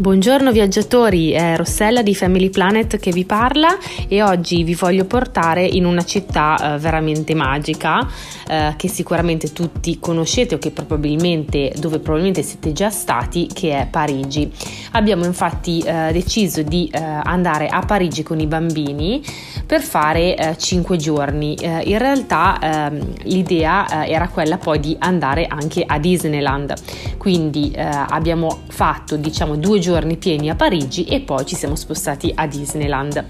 Buongiorno viaggiatori, è Rossella di Family Planet che vi parla e oggi vi voglio portare in una città eh, veramente magica eh, che sicuramente tutti conoscete o che probabilmente, dove probabilmente siete già stati, che è Parigi. Abbiamo infatti eh, deciso di eh, andare a Parigi con i bambini per fare 5 eh, giorni. Eh, in realtà ehm, l'idea era quella poi di andare anche a Disneyland, quindi abbiamo fatto diciamo due giorni giorni pieni a Parigi e poi ci siamo spostati a Disneyland.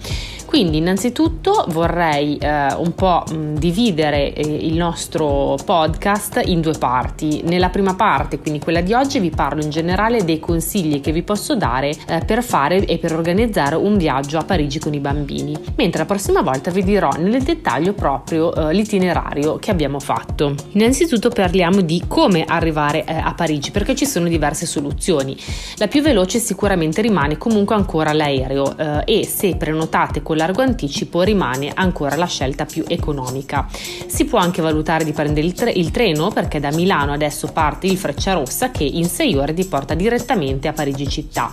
Quindi innanzitutto vorrei eh, un po' dividere eh, il nostro podcast in due parti. Nella prima parte, quindi quella di oggi, vi parlo in generale dei consigli che vi posso dare eh, per fare e per organizzare un viaggio a Parigi con i bambini, mentre la prossima volta vi dirò nel dettaglio proprio eh, l'itinerario che abbiamo fatto. Innanzitutto parliamo di come arrivare eh, a Parigi perché ci sono diverse soluzioni. La più veloce sicuramente rimane comunque ancora l'aereo eh, e se prenotate con largo anticipo rimane ancora la scelta più economica. Si può anche valutare di prendere il, tre- il treno perché da Milano adesso parte il Frecciarossa che in 6 ore ti porta direttamente a Parigi città.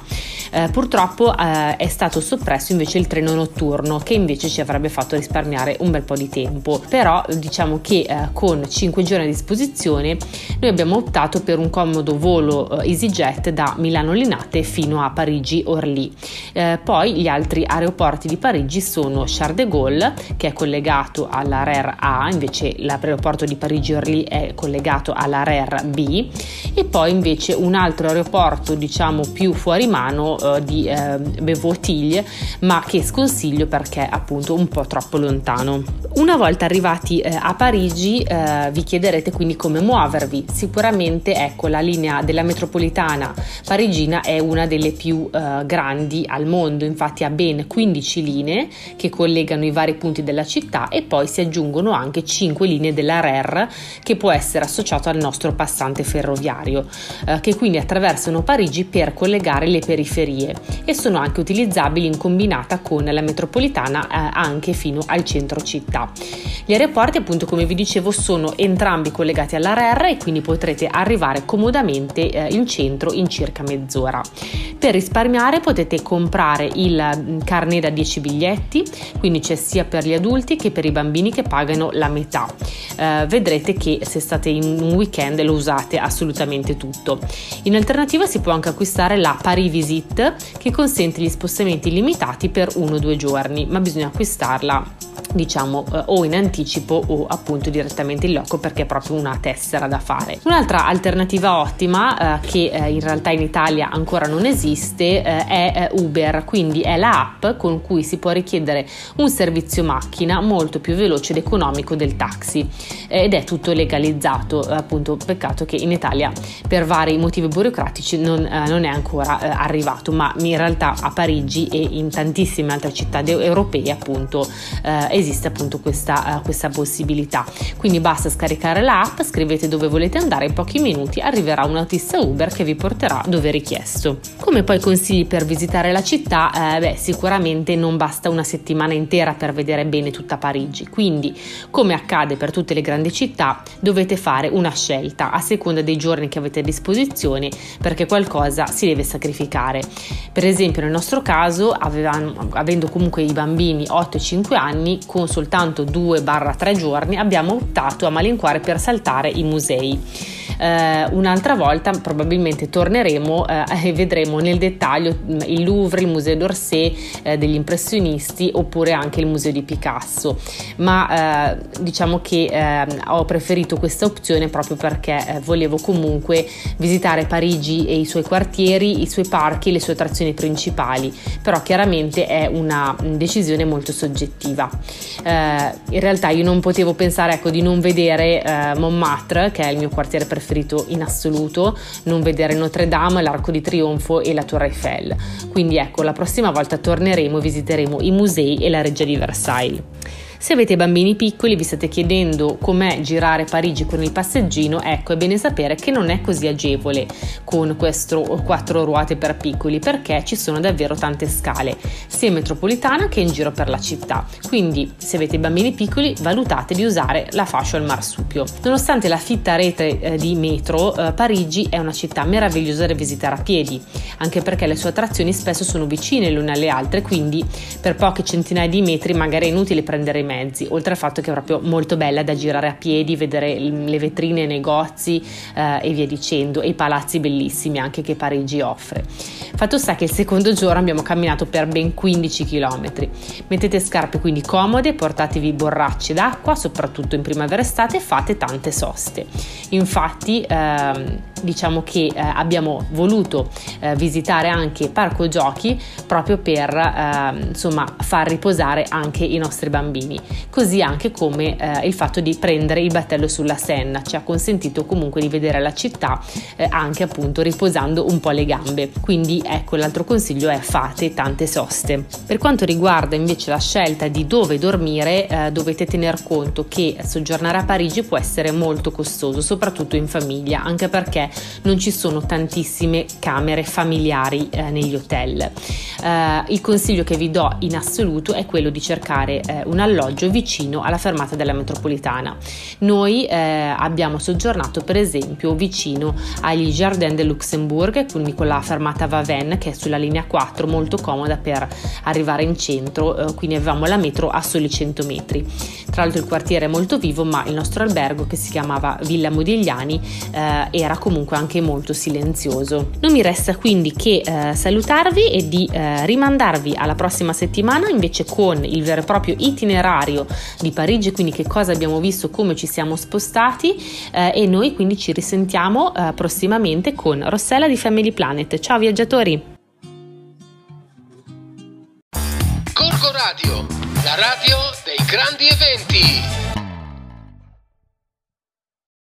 Eh, purtroppo eh, è stato soppresso invece il treno notturno che invece ci avrebbe fatto risparmiare un bel po' di tempo, però diciamo che eh, con 5 giorni a disposizione noi abbiamo optato per un comodo volo eh, EasyJet da Milano Linate fino a Parigi Orly. Eh, poi gli altri aeroporti di Parigi sono Charles de Gaulle che è collegato alla RER A, invece l'aeroporto di Parigi Orly è collegato alla RER B e poi invece un altro aeroporto diciamo più fuori mano eh, di eh, Bevotiglie ma che sconsiglio perché è appunto un po' troppo lontano. Una volta arrivati eh, a Parigi eh, vi chiederete quindi come muovervi. Sicuramente ecco la linea della metropolitana parigina è una delle più eh, grandi al mondo, infatti ha ben 15 linee che collegano i vari punti della città e poi si aggiungono anche 5 linee della RER che può essere associato al nostro passante ferroviario, eh, che quindi attraversano Parigi per collegare le periferie e sono anche utilizzabili in combinata con la metropolitana eh, anche fino al centro città. Gli aeroporti appunto come vi dicevo sono entrambi collegati alla RER e quindi potrete arrivare comodamente eh, in centro in circa mezz'ora. Per risparmiare potete comprare il mm, carnet da 10 biglietti, quindi c'è sia per gli adulti che per i bambini che pagano la metà. Eh, vedrete che se state in un weekend lo usate assolutamente tutto. In alternativa si può anche acquistare la Paris Visit che consente gli spostamenti illimitati per uno o due giorni, ma bisogna acquistarla diciamo eh, o in anticipo o appunto direttamente in loco perché è proprio una tessera da fare. Un'altra alternativa ottima eh, che eh, in realtà in Italia ancora non esiste eh, è eh, Uber, quindi è l'app con cui si può richiedere un servizio macchina molto più veloce ed economico del taxi. Ed è tutto legalizzato, appunto peccato che in Italia per vari motivi burocratici non, non è ancora arrivato, ma in realtà a Parigi e in tantissime altre città europee appunto esiste esiste appunto questa, uh, questa possibilità. Quindi basta scaricare l'app, scrivete dove volete andare, in pochi minuti arriverà un autista Uber che vi porterà dove richiesto. Come poi consigli per visitare la città? Eh, beh, sicuramente non basta una settimana intera per vedere bene tutta Parigi, quindi come accade per tutte le grandi città dovete fare una scelta a seconda dei giorni che avete a disposizione perché qualcosa si deve sacrificare. Per esempio nel nostro caso, avevano, avendo comunque i bambini 8 e 5 anni, con soltanto 2-3 giorni abbiamo optato a malincuore per saltare i musei. Eh, un'altra volta probabilmente torneremo eh, e vedremo nel dettaglio mm, il Louvre, il Museo d'Orsay eh, degli impressionisti oppure anche il Museo di Picasso, ma eh, diciamo che eh, ho preferito questa opzione proprio perché eh, volevo comunque visitare Parigi e i suoi quartieri, i suoi parchi, le sue attrazioni principali, però chiaramente è una decisione molto soggettiva. In realtà io non potevo pensare ecco, di non vedere Montmartre, che è il mio quartiere preferito in assoluto, non vedere Notre Dame, l'Arco di Trionfo e la Torre Eiffel. Quindi ecco, la prossima volta torneremo e visiteremo i musei e la Reggia di Versailles. Se avete bambini piccoli vi state chiedendo com'è girare Parigi con il passeggino, ecco è bene sapere che non è così agevole con questo quattro ruote per piccoli perché ci sono davvero tante scale, sia in metropolitana che in giro per la città. Quindi se avete bambini piccoli valutate di usare la fascia al marsupio. Nonostante la fitta rete eh, di metro, eh, Parigi è una città meravigliosa da visitare a piedi, anche perché le sue attrazioni spesso sono vicine l'una alle altre, quindi per poche centinaia di metri magari è inutile prendere i mezzi, oltre al fatto che è proprio molto bella da girare a piedi, vedere le vetrine, i negozi eh, e via dicendo, e i palazzi bellissimi anche che Parigi offre. Fatto sta che il secondo giorno abbiamo camminato per ben 15 km. Mettete scarpe quindi comode, portatevi borracce d'acqua, soprattutto in primavera estate, e fate tante soste. Infatti, ehm, diciamo che eh, abbiamo voluto eh, visitare anche Parco Giochi proprio per eh, insomma far riposare anche i nostri bambini. Così anche come eh, il fatto di prendere il battello sulla Senna. Ci ha consentito comunque di vedere la città eh, anche appunto riposando un po' le gambe. Quindi ecco l'altro consiglio è fate tante soste. Per quanto riguarda invece la scelta di dove dormire eh, dovete tener conto che soggiornare a Parigi può essere molto costoso soprattutto in famiglia anche perché non ci sono tantissime camere familiari eh, negli hotel. Eh, il consiglio che vi do in assoluto è quello di cercare eh, un alloggio vicino alla fermata della metropolitana. Noi eh, abbiamo soggiornato per esempio vicino agli Jardin de Luxembourg, quindi con la fermata Vaven che è sulla linea 4, molto comoda per arrivare in centro, eh, quindi avevamo la metro a soli 100 metri. Tra l'altro il quartiere è molto vivo, ma il nostro albergo che si chiamava Villa Modigliani eh, era comunque comunque anche molto silenzioso. Non mi resta quindi che eh, salutarvi e di eh, rimandarvi alla prossima settimana invece con il vero e proprio itinerario di Parigi, quindi che cosa abbiamo visto, come ci siamo spostati eh, e noi quindi ci risentiamo eh, prossimamente con Rossella di Family Planet. Ciao viaggiatori! Corco Radio, la radio dei grandi eventi.